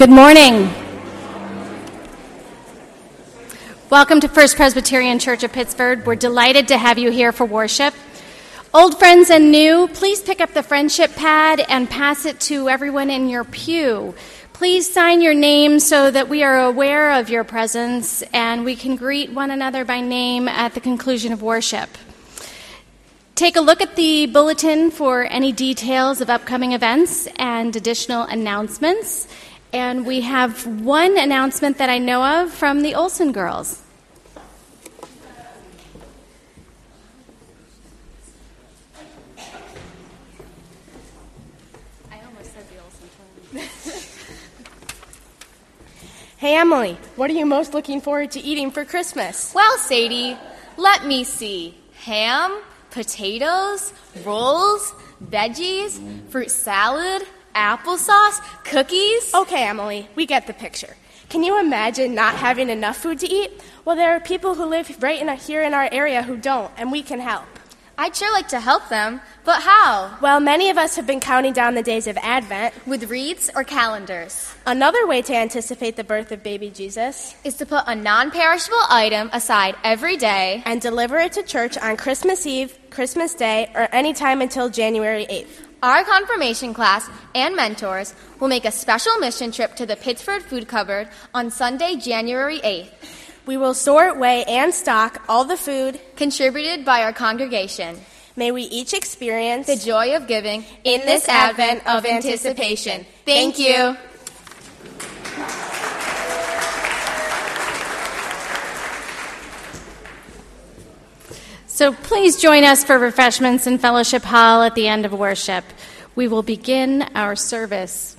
Good morning. Welcome to First Presbyterian Church of Pittsford. We're delighted to have you here for worship. Old friends and new, please pick up the friendship pad and pass it to everyone in your pew. Please sign your name so that we are aware of your presence and we can greet one another by name at the conclusion of worship. Take a look at the bulletin for any details of upcoming events and additional announcements. And we have one announcement that I know of from the Olson girls. I almost said the Olson twins. Hey Emily, what are you most looking forward to eating for Christmas? Well, Sadie, let me see. Ham, potatoes, rolls, veggies, fruit salad, applesauce, cookies. Okay, Emily, we get the picture. Can you imagine not having enough food to eat? Well, there are people who live right in a, here in our area who don't, and we can help. I'd sure like to help them, but how? Well, many of us have been counting down the days of Advent. With wreaths or calendars? Another way to anticipate the birth of baby Jesus Is to put a non perishable item aside every day. and deliver it to church on Christmas Eve, Christmas Day, or any time until January 8th. Our confirmation class and mentors will make a special mission trip to the Pittsford Food Cupboard on Sunday, January 8th, We will sort, weigh, and stock all the food. contributed by our congregation. May we each experience The joy of giving in this advent of anticipation. Thank you. So please join us for refreshments in Fellowship Hall at the end of worship. We will begin our service.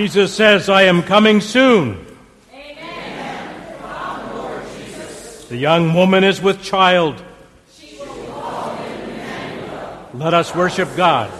Jesus says, I am coming soon. The young woman is with child. Let us worship God.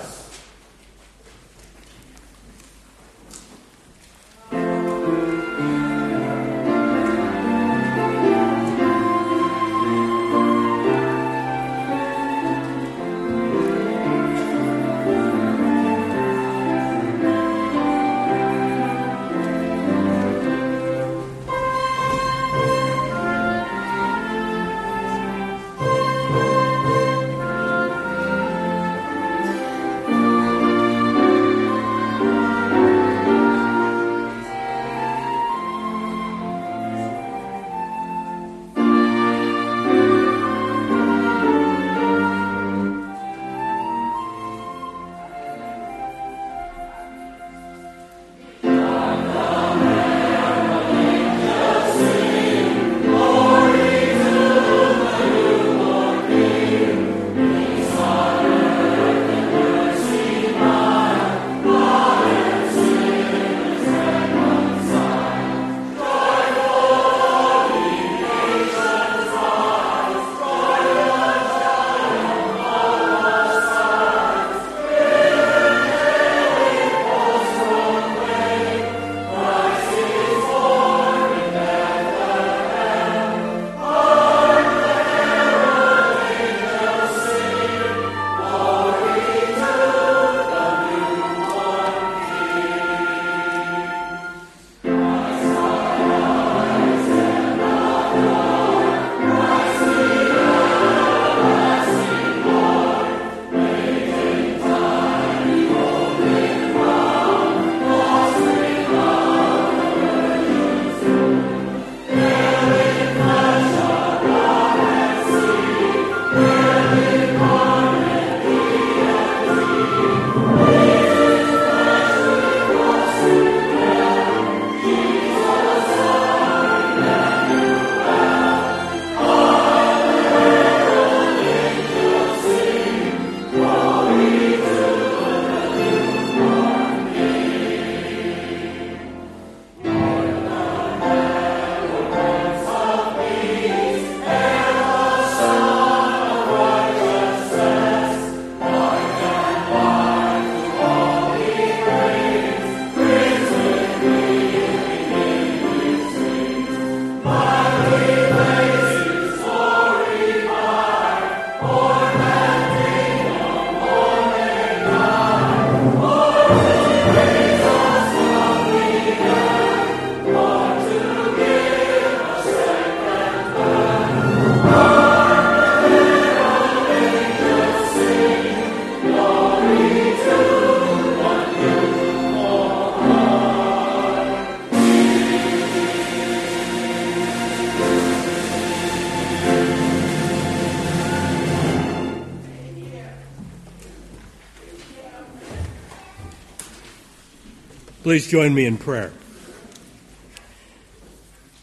Please join me in prayer.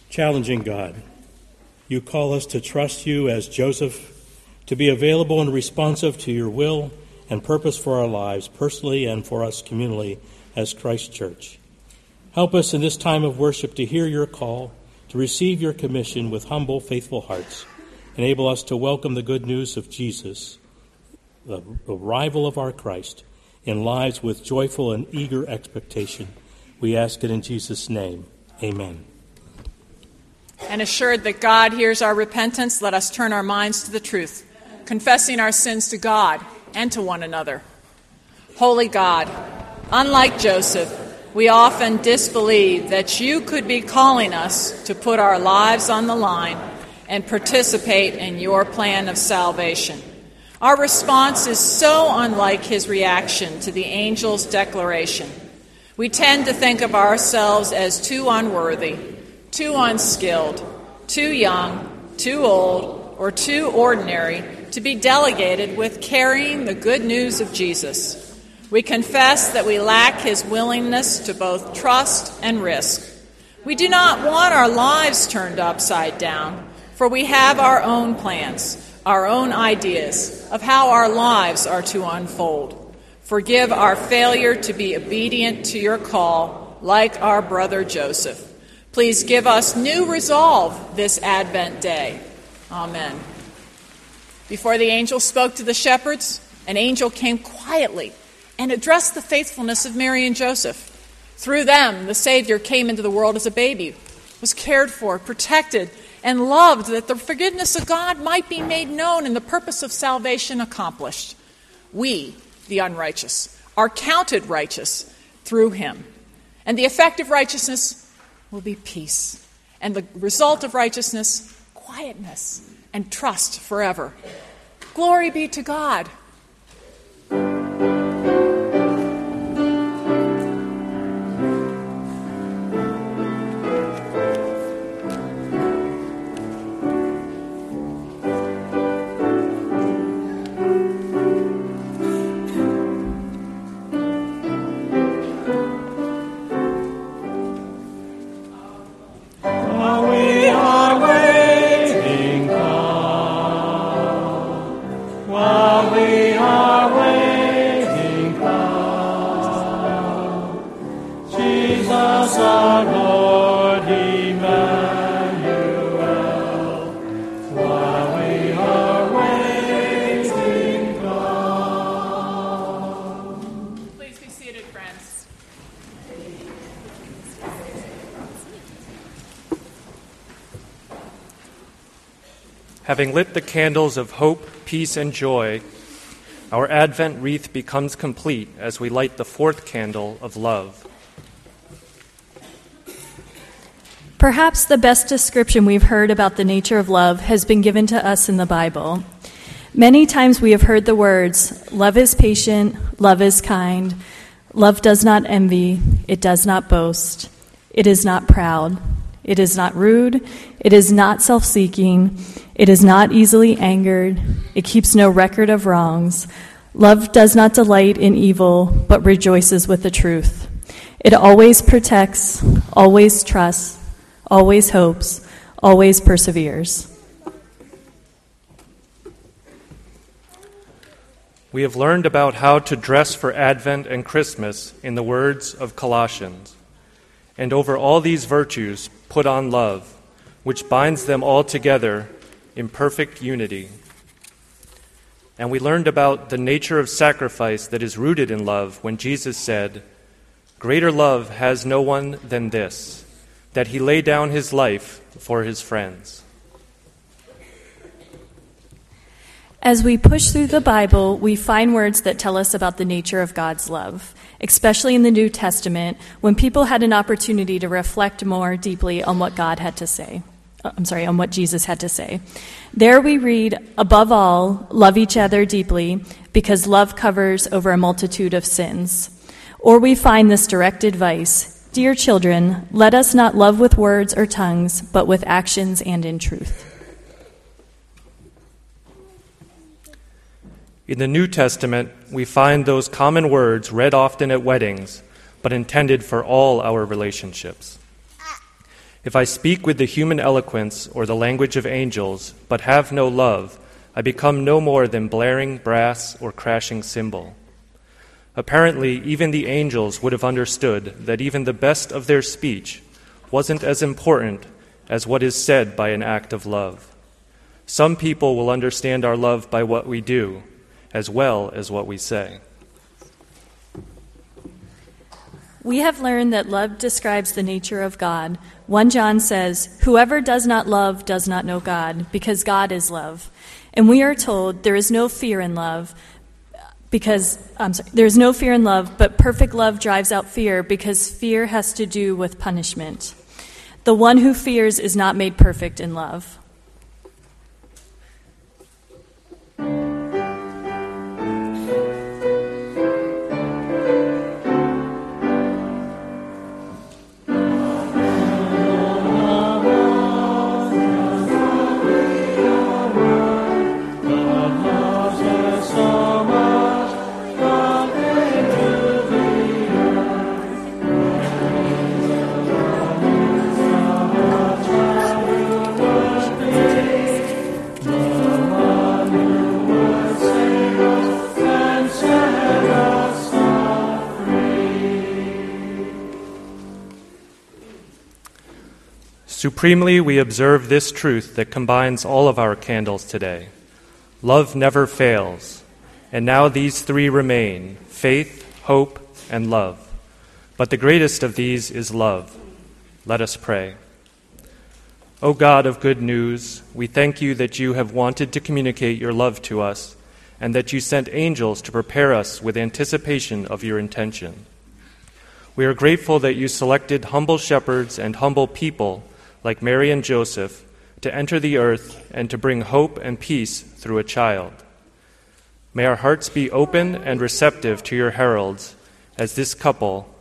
Challenging God, you call us to trust you as Joseph, to be available and responsive to your will and purpose for our lives, personally and for us communally as Christ Church. Help us in this time of worship to hear your call, to receive your commission with humble, faithful hearts. Enable us to welcome the good news of Jesus, the arrival of our Christ in lives with joyful and eager expectation. We ask it in Jesus' name. Amen. And assured that God hears our repentance, let us turn our minds to the truth, confessing our sins to God and to one another. Holy God, unlike Joseph, we often disbelieve that you could be calling us to put our lives on the line and participate in your plan of salvation. Our response is so unlike his reaction to the angel's declaration. We tend to think of ourselves as too unworthy, too unskilled, too young, too old, or too ordinary to be delegated with carrying the good news of Jesus. We confess that we lack his willingness to both trust and risk. We do not want our lives turned upside down, for we have our own plans our own ideas of how our lives are to unfold. Forgive our failure to be obedient to your call like our brother Joseph. Please give us new resolve this Advent day. Amen. Before the angel spoke to the shepherds, an angel came quietly and addressed the faithfulness of Mary and Joseph. Through them, the Savior came into the world as a baby, was cared for, protected, and loved that the forgiveness of God might be made known and the purpose of salvation accomplished. We, the unrighteous, are counted righteous through him. And the effect of righteousness will be peace. And the result of righteousness, quietness and trust forever. Glory be to God. Lit the candles of hope, peace, and joy, our Advent wreath becomes complete as we light the fourth candle of love. Perhaps the best description we've heard about the nature of love has been given to us in the Bible. Many times we have heard the words, love is patient, love is kind, love does not envy, it does not boast, it is not proud, it is not rude, it is not self seeking, it is not easily angered, it keeps no record of wrongs. Love does not delight in evil, but rejoices with the truth. It always protects, always trusts, always hopes, always perseveres. We have learned about how to dress for Advent and Christmas in the words of Colossians. And over all these virtues, put on love, which binds them all together in perfect unity. And we learned about the nature of sacrifice that is rooted in love when Jesus said, Greater love has no one than this, that he lay down his life for his friends. As we push through the Bible, we find words that tell us about the nature of God's love, especially in the New Testament, when people had an opportunity to reflect more deeply on what God had to say. Uh, I'm sorry, on what Jesus had to say. There we read, above all, love each other deeply, because love covers over a multitude of sins. Or we find this direct advice Dear children, let us not love with words or tongues, but with actions and in truth. In the New Testament, we find those common words read often at weddings, but intended for all our relationships. If I speak with the human eloquence or the language of angels, but have no love, I become no more than blaring brass or crashing cymbal. Apparently, even the angels would have understood that even the best of their speech wasn't as important as what is said by an act of love. Some people will understand our love by what we do, as well as what we say. We have learned that love describes the nature of God. 1 John says, Whoever does not love does not know God, because God is love. And we are told there is no fear in love, because I'm sorry, there is no fear in love, but perfect love drives out fear, because fear has to do with punishment. The one who fears is not made perfect in love. Supremely, we observe this truth that combines all of our candles today. Love never fails, and now these three remain faith, hope, and love. But the greatest of these is love. Let us pray. O God of good news, we thank you that you have wanted to communicate your love to us and that you sent angels to prepare us with anticipation of your intention. We are grateful that you selected humble shepherds and humble people like Mary and Joseph to enter the earth and to bring hope and peace through a child. May our hearts be open and receptive to your heralds as this couple,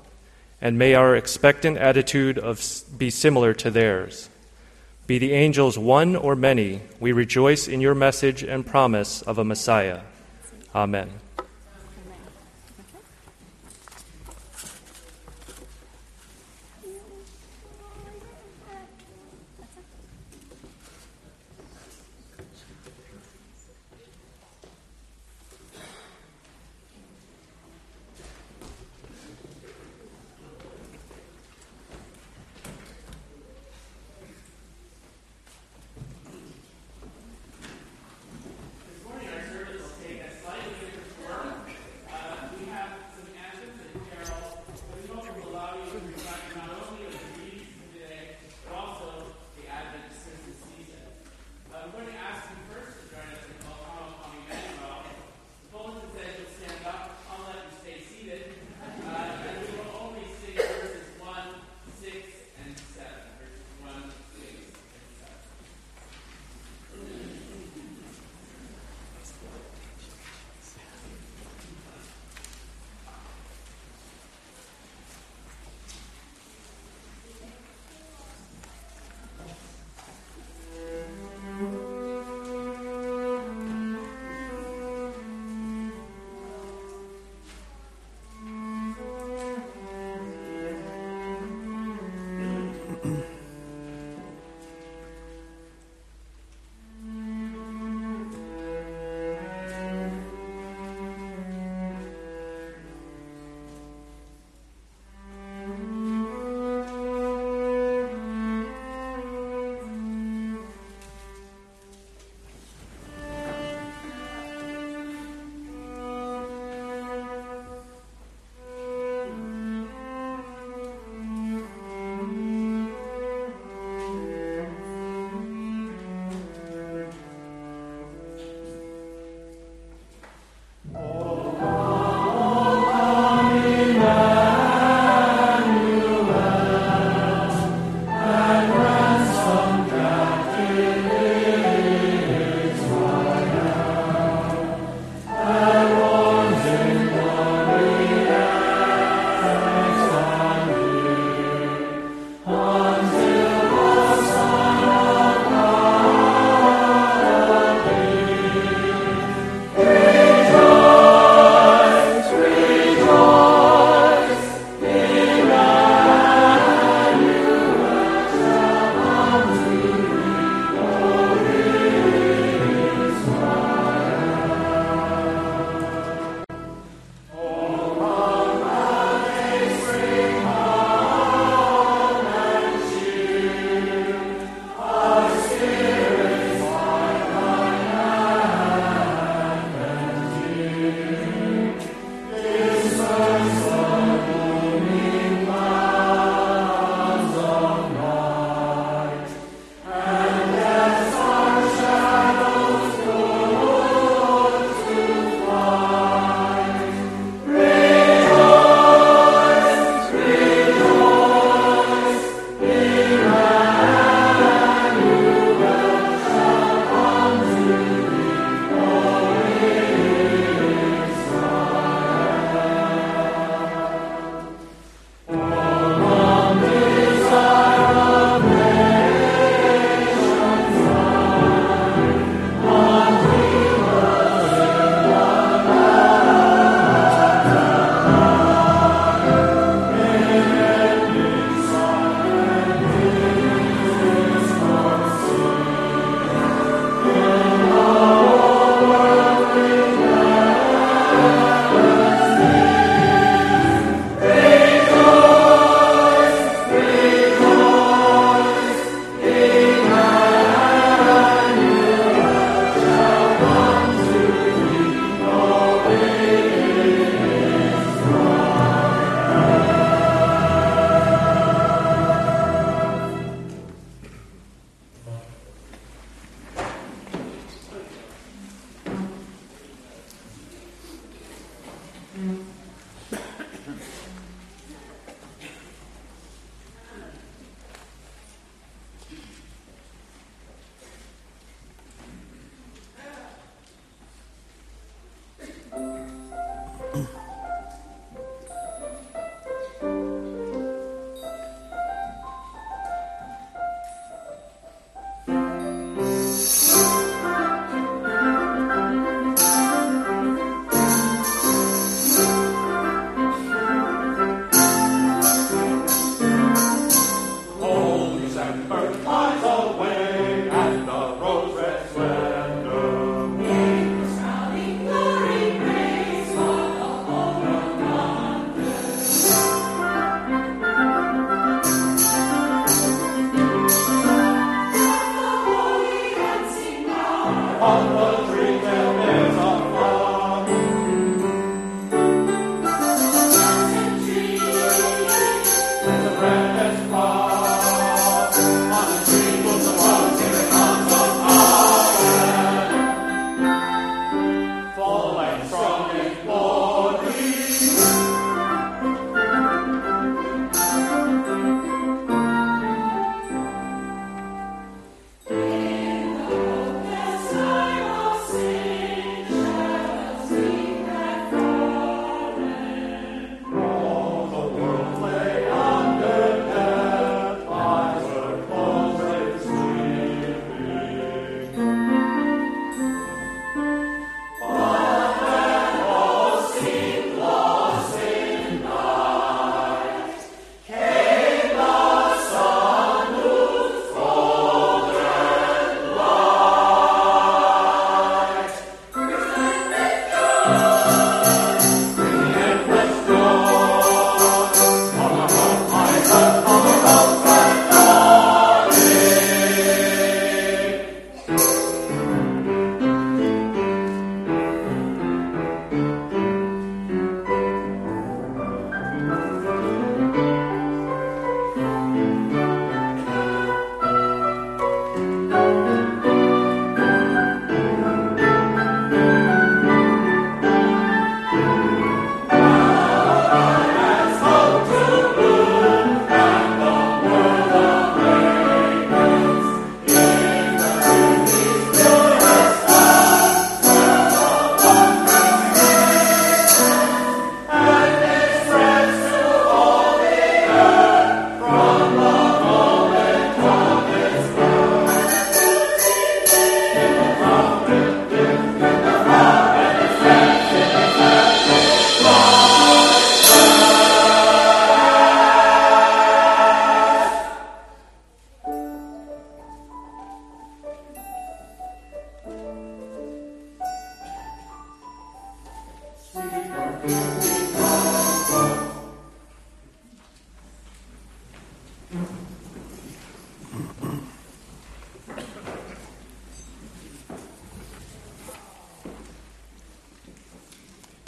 and may our expectant attitude of, be similar to theirs. Be the angels one or many, we rejoice in your message and promise of a Messiah. Amen.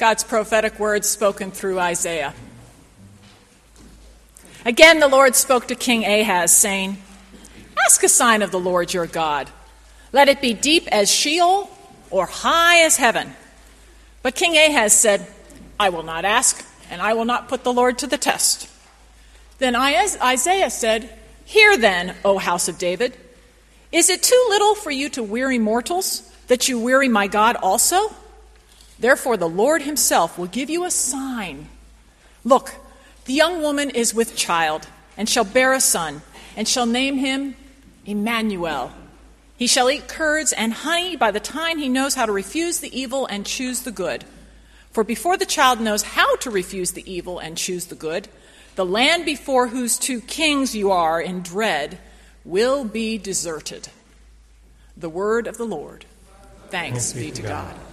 God's prophetic words spoken through Isaiah. Again, the Lord spoke to King Ahaz, saying, Ask a sign of the Lord your God. Let it be deep as Sheol or high as heaven. But King Ahaz said, I will not ask, and I will not put the Lord to the test. Then Isaiah said, Hear then, O house of David. Is it too little for you to weary mortals, that you weary my God also? Therefore, the Lord himself will give you a sign. Look, the young woman is with child, and shall bear a son, and shall name him Emmanuel. He shall eat curds and honey by the time he knows how to refuse the evil and choose the good. For before the child knows how to refuse the evil and choose the good, the land before whose two kings you are in dread will be deserted. The word of the Lord. Thanks, be to God. God.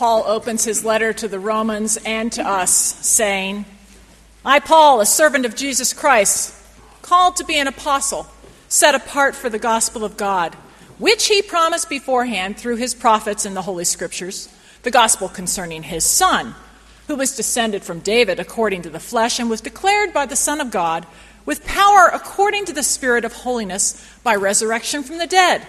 Paul opens his letter to the Romans and to us, saying, I, Paul, a servant of Jesus Christ, called to be an apostle, set apart for the gospel of God, which he promised beforehand through his prophets in the Holy Scriptures, the gospel concerning his Son, who was descended from David according to the flesh and was declared by the Son of God with power according to the Spirit of holiness by resurrection from the dead.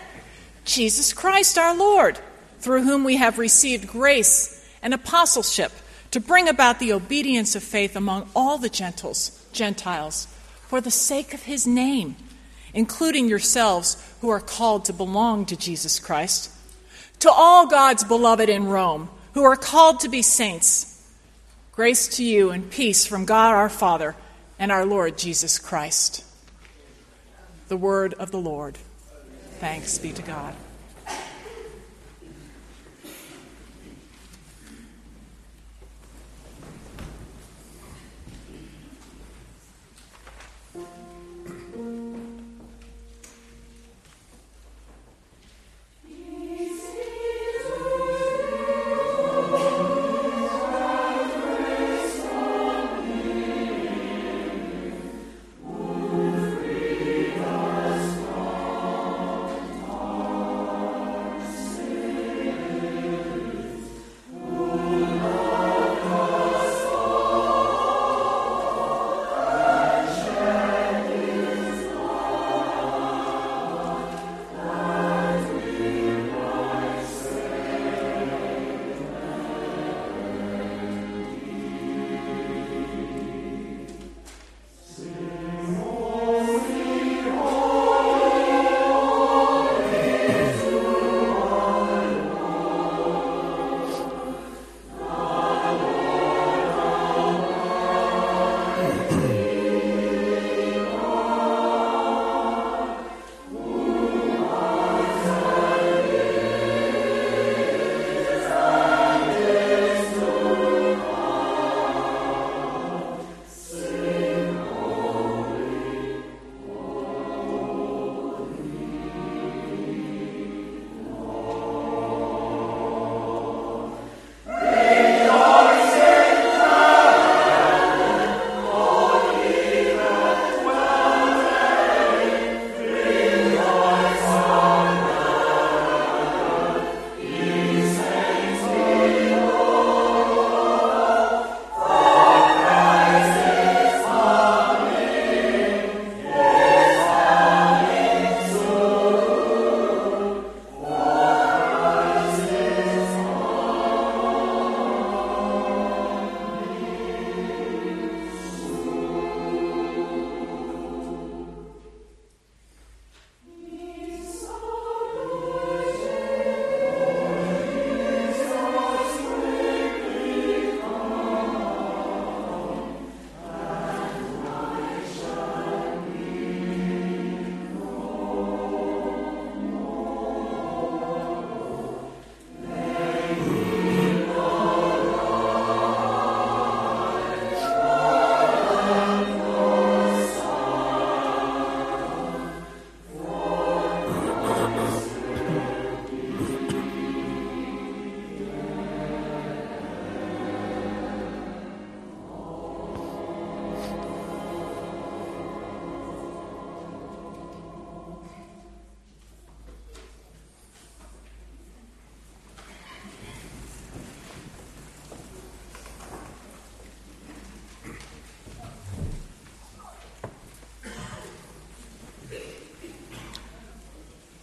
Jesus Christ our Lord through whom we have received grace and apostleship to bring about the obedience of faith among all the gentles, Gentiles, for the sake of his name, including yourselves who are called to belong to Jesus Christ. To all God's beloved in Rome, who are called to be saints, grace to you and peace from God our Father and our Lord Jesus Christ. The word of the Lord. Thanks be to God.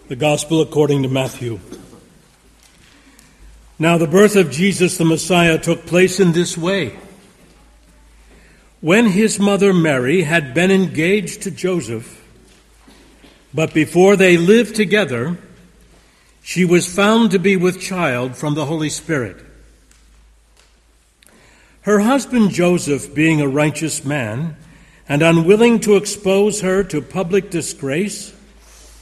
The Gospel according to Matthew. Now, the birth of Jesus the Messiah took place in this way. When his mother Mary had been engaged to Joseph, but before they lived together, she was found to be with child from the Holy Spirit. Her husband Joseph, being a righteous man and unwilling to expose her to public disgrace,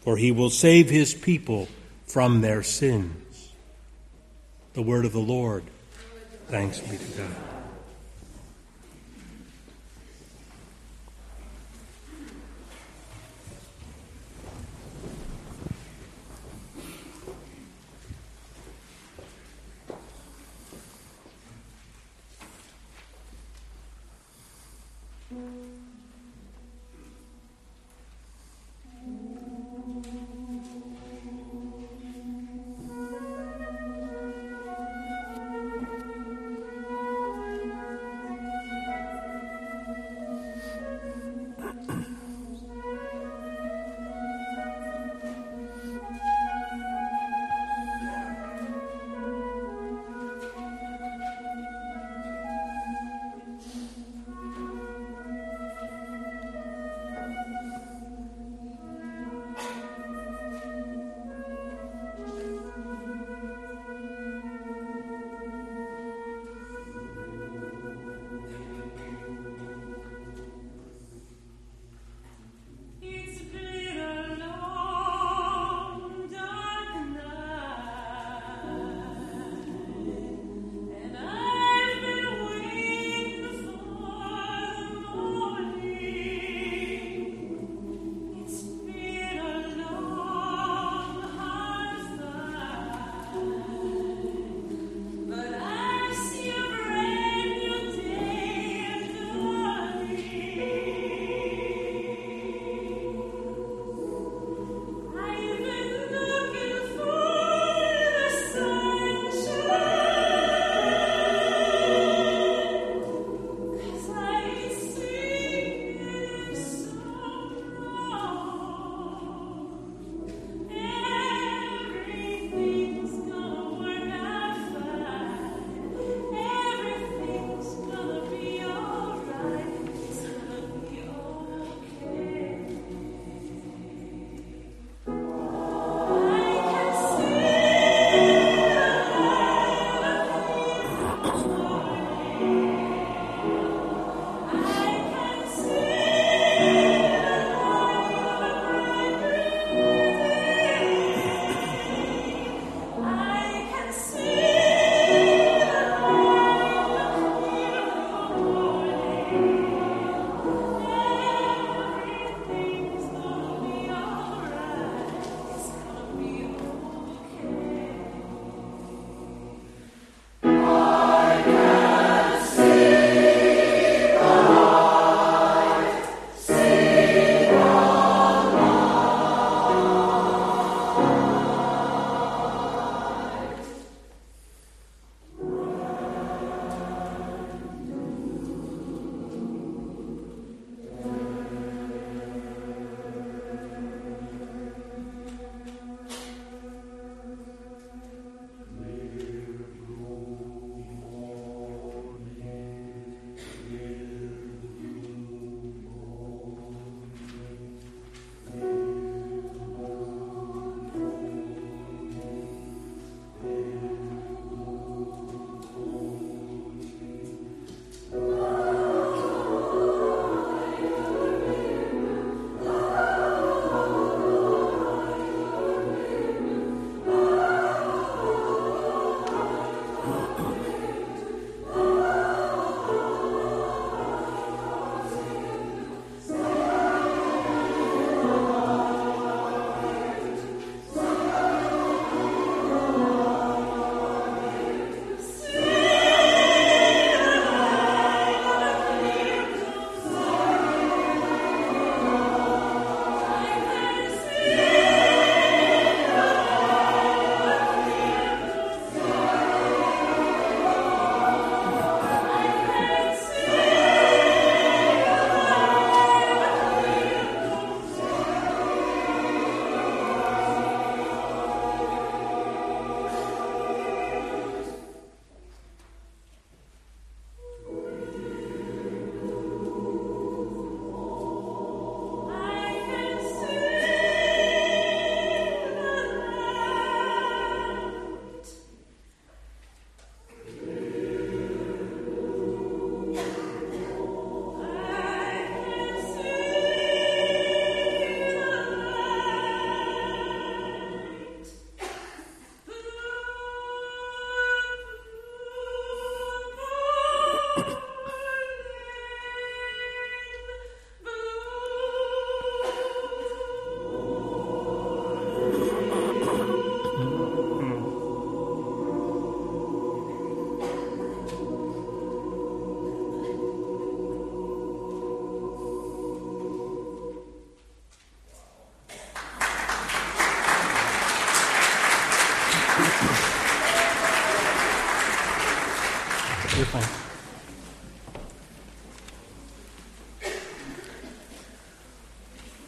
for he will save his people from their sins. The word of the Lord. Thanks be to God.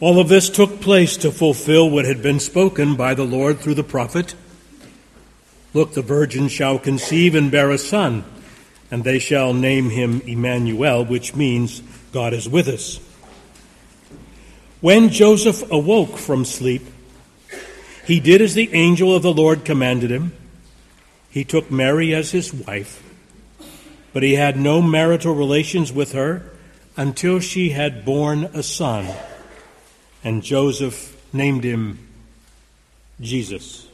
All of this took place to fulfill what had been spoken by the Lord through the prophet. Look, the virgin shall conceive and bear a son, and they shall name him Emmanuel, which means God is with us. When Joseph awoke from sleep, he did as the angel of the Lord commanded him. He took Mary as his wife, but he had no marital relations with her until she had borne a son and Joseph named him Jesus.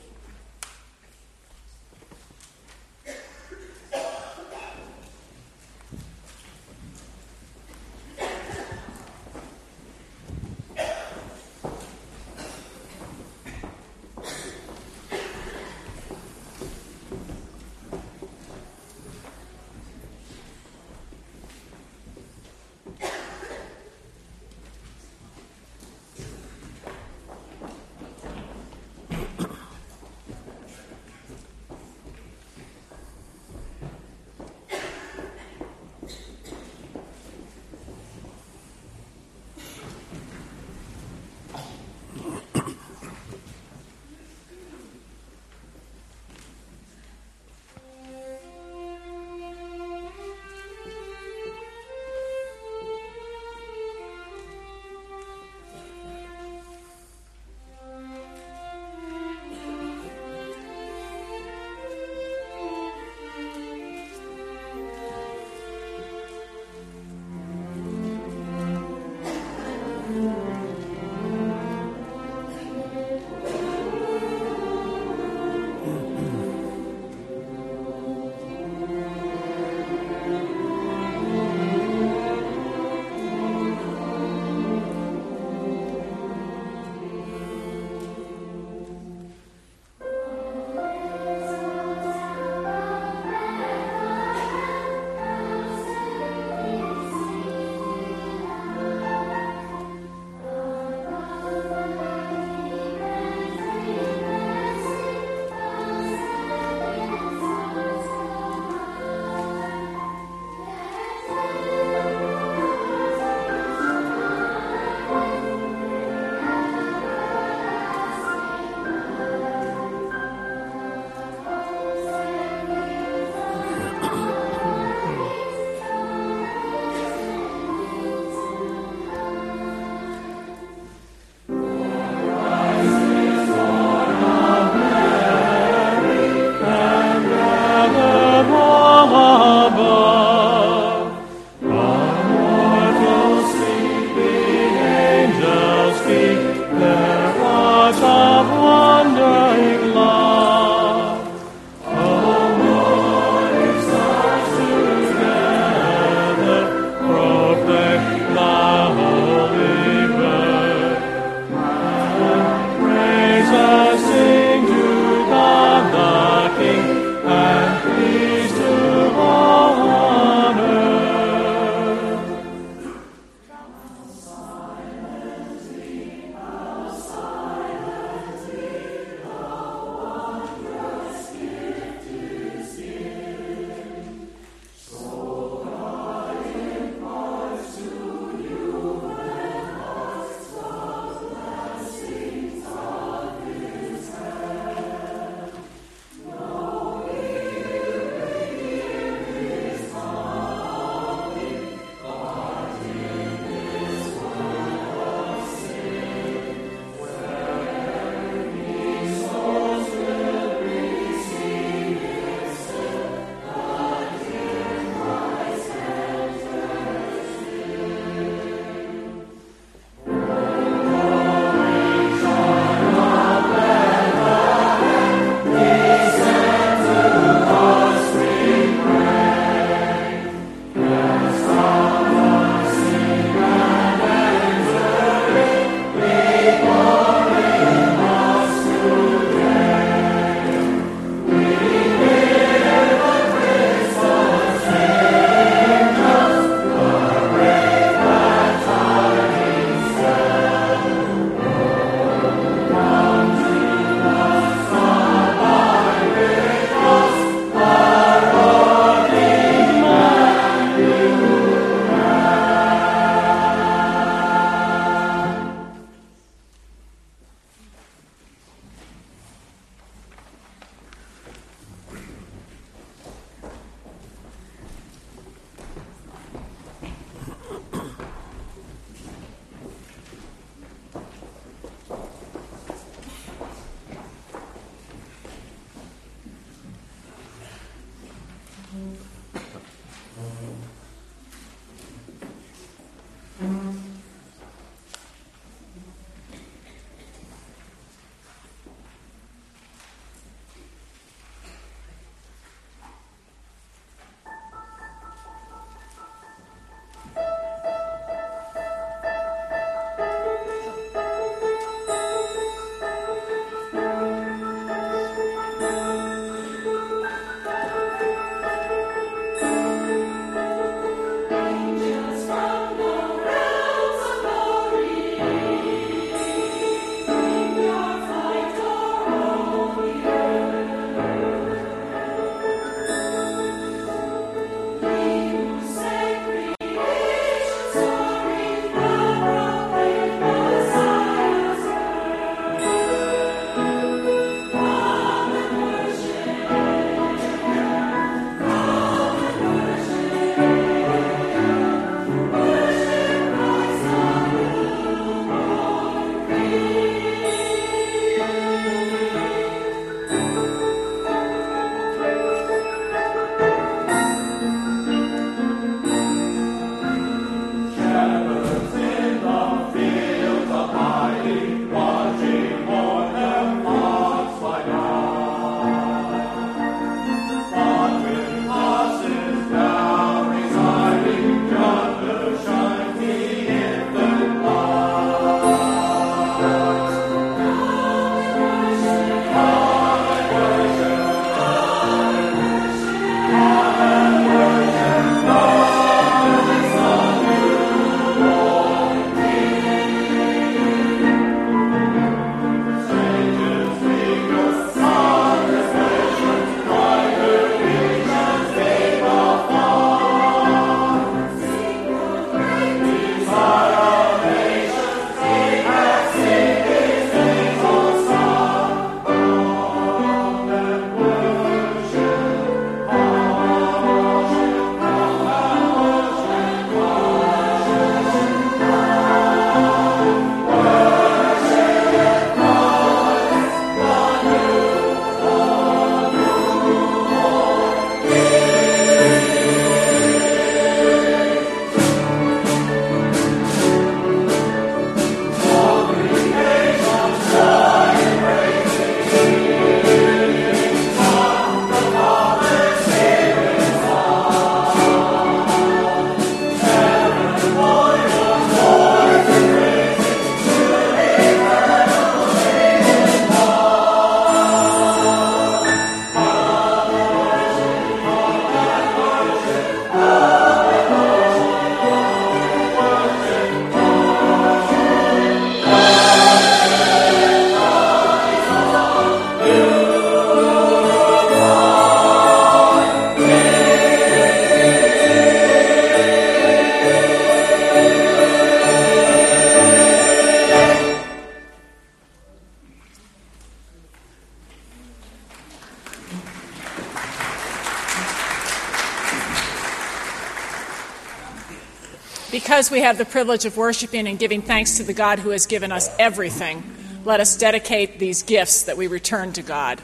Because we have the privilege of worshiping and giving thanks to the God who has given us everything, let us dedicate these gifts that we return to God.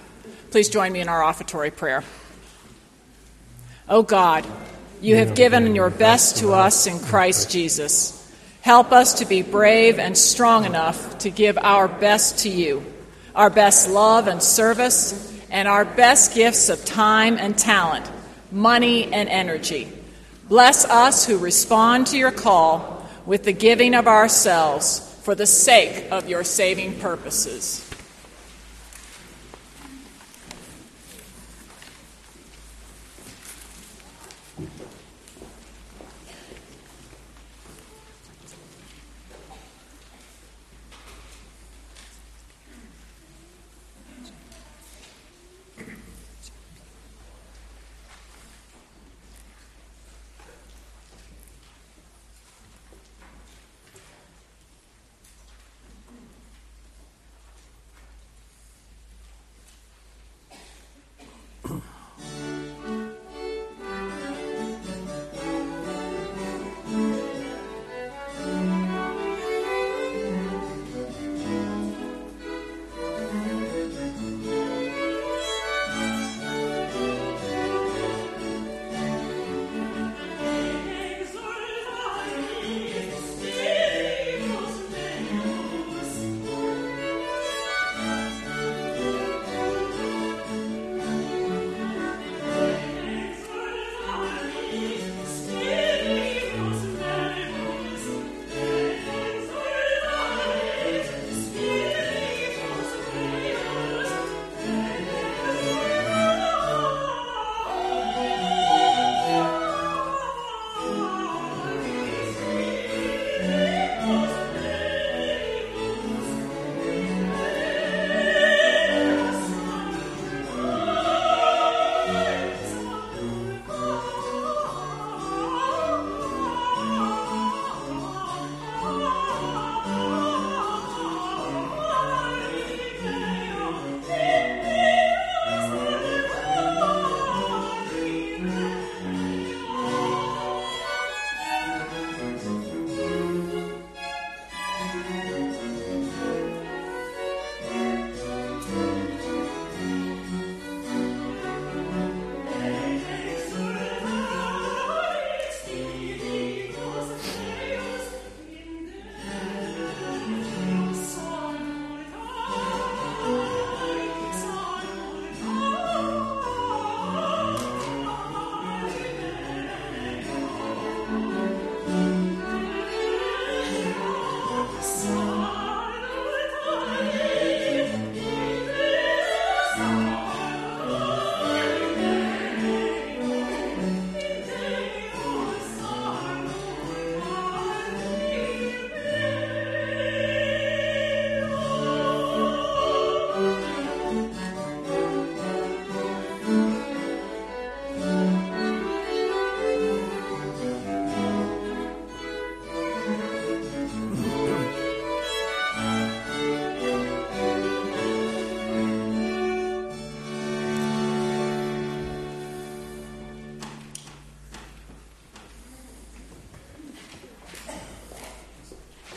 Please join me in our offertory prayer. O oh God, you have given your best to us in Christ Jesus. Help us to be brave and strong enough to give our best to you, our best love and service, and our best gifts of time and talent, money and energy. Bless us who respond to your call with the giving of ourselves for the sake of your saving purposes.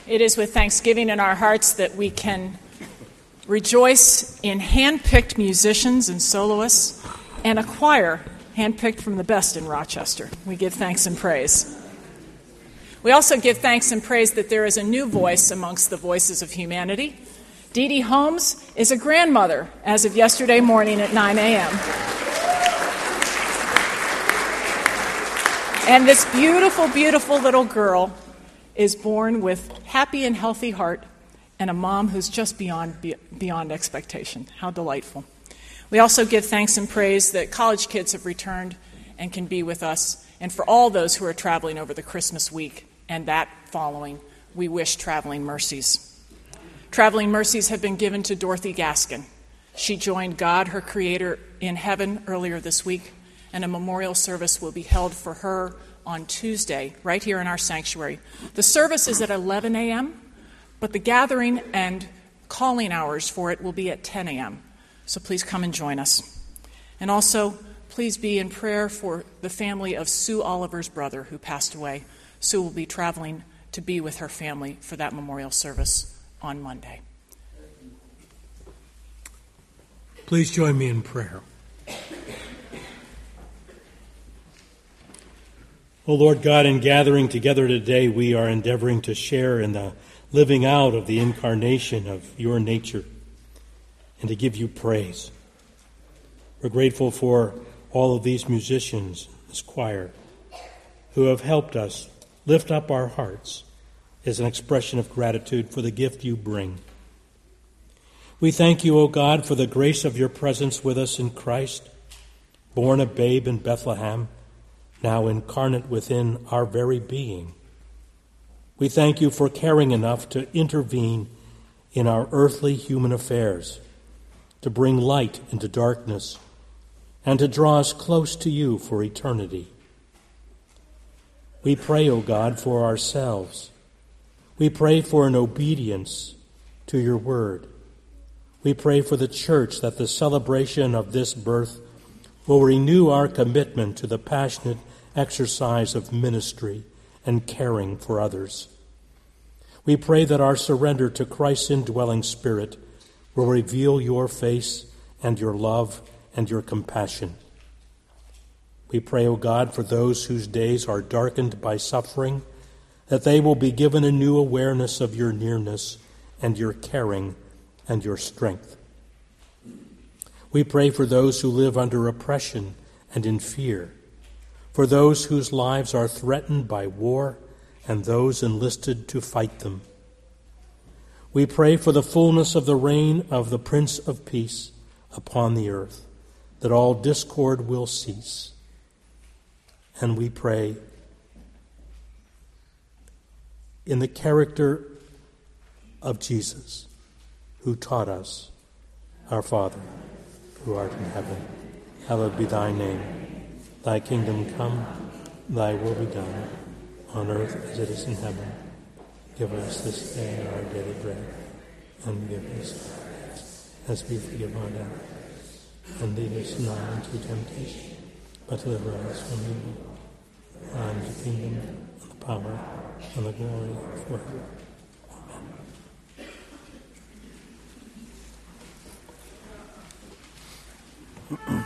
It is with thanksgiving in our hearts that we can rejoice in hand picked musicians and soloists and a choir handpicked from the best in Rochester. We give thanks and praise. We also give thanks and praise that there is a new voice amongst the voices of humanity. Dee Dee Holmes is a grandmother as of yesterday morning at 9 a.m. And this beautiful, beautiful little girl is born with happy and healthy heart and a mom who's just beyond beyond expectation. How delightful. We also give thanks and praise that college kids have returned and can be with us, and for all those who are traveling over the Christmas week and that following, we wish traveling mercies. Traveling mercies have been given to Dorothy Gaskin. She joined God, her Creator, in heaven earlier this week, and a memorial service will be held for her on Tuesday, right here in our sanctuary. The service is at 11 a.m., but the gathering and calling hours for it will be at 10 a.m. So please come and join us. And also, please be in prayer for the family of Sue Oliver's brother who passed away. Sue will be traveling to be with her family for that memorial service on Monday. Please join me in prayer. O Lord God, in gathering together today, we are endeavoring to share in the living out of the incarnation of your nature and to give you praise. We're grateful for all of these musicians, this choir, who have helped us lift up our hearts as an expression of gratitude for the gift you bring. We thank you, O God, for the grace of your presence with us in Christ, born a babe in Bethlehem, now incarnate within our very being. We thank you for caring enough to intervene in our earthly human affairs to bring light into darkness, and to draw us close to you for eternity. We pray, O God, for ourselves. We pray for an obedience to your word. We pray for the church that the celebration of this birth will renew our commitment to the passionate exercise of ministry and caring for others. We pray that our surrender to Christ's indwelling spirit will reveal your face and your love and your compassion. We pray, O God, for those whose days are darkened by suffering, that they will be given a new awareness of your nearness and your caring and your strength. We pray for those who live under oppression and in fear, for those whose lives are threatened by war and those enlisted to fight them. We pray for the fullness of the reign of the Prince of Peace upon the earth, that all discord will cease. And we pray in the character of Jesus, who taught us, Our Father, who art in heaven, hallowed be thy name. Thy kingdom come, thy will be done, on earth as it is in heaven. Give us this day our daily bread, and give us as we forgive our debtors. And lead us not into temptation, but deliver us from evil. Is the kingdom, and the power, and the glory forever. Amen.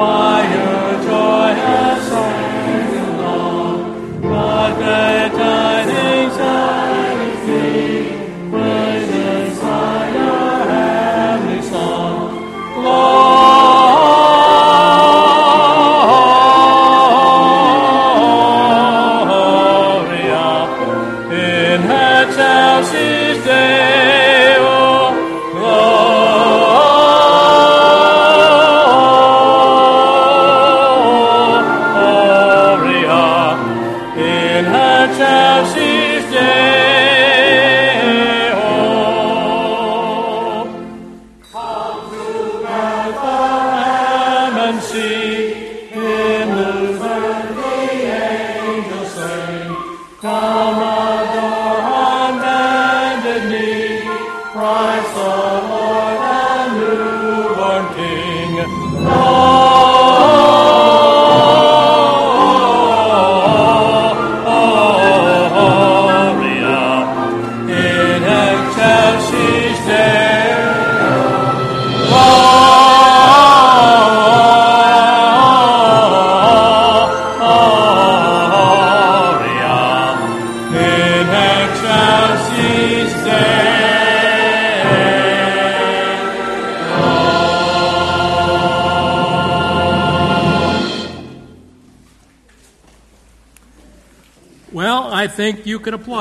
Think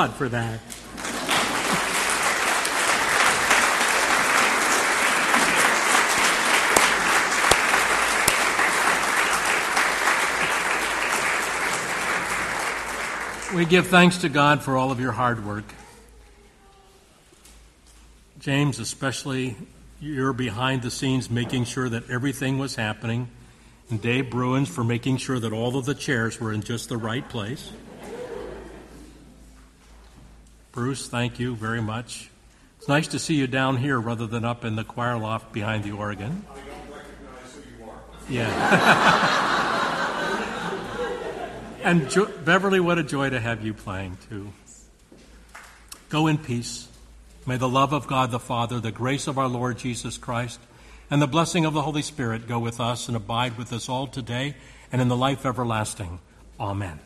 for that. We give thanks to God for all of your hard work. James, especially, you're behind the scenes making sure that everything was happening. And Dave Bruins for making sure that all of the chairs were in just the right place. Bruce, thank you very much. It's nice to see you down here rather than up in the choir loft behind the organ. I don't recognize who you are. Yeah. and jo- Beverly, what a joy to have you playing too. Go in peace. May the love of God the Father, the grace of our Lord Jesus Christ, and the blessing of the Holy Spirit go with us and abide with us all today and in the life everlasting. Amen.